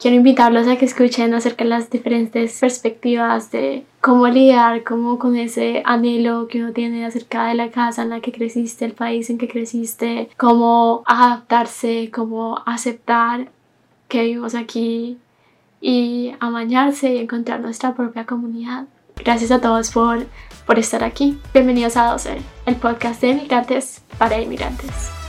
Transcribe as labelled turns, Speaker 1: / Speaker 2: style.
Speaker 1: quiero invitarlos a que escuchen acerca de las diferentes perspectivas de cómo lidiar como con ese anhelo que uno tiene acerca de la casa en la que creciste, el país en que creciste, cómo adaptarse, cómo aceptar que vivimos aquí y amañarse y encontrar nuestra propia comunidad. Gracias a todos por, por estar aquí. Bienvenidos a 12, el podcast de inmigrantes para inmigrantes.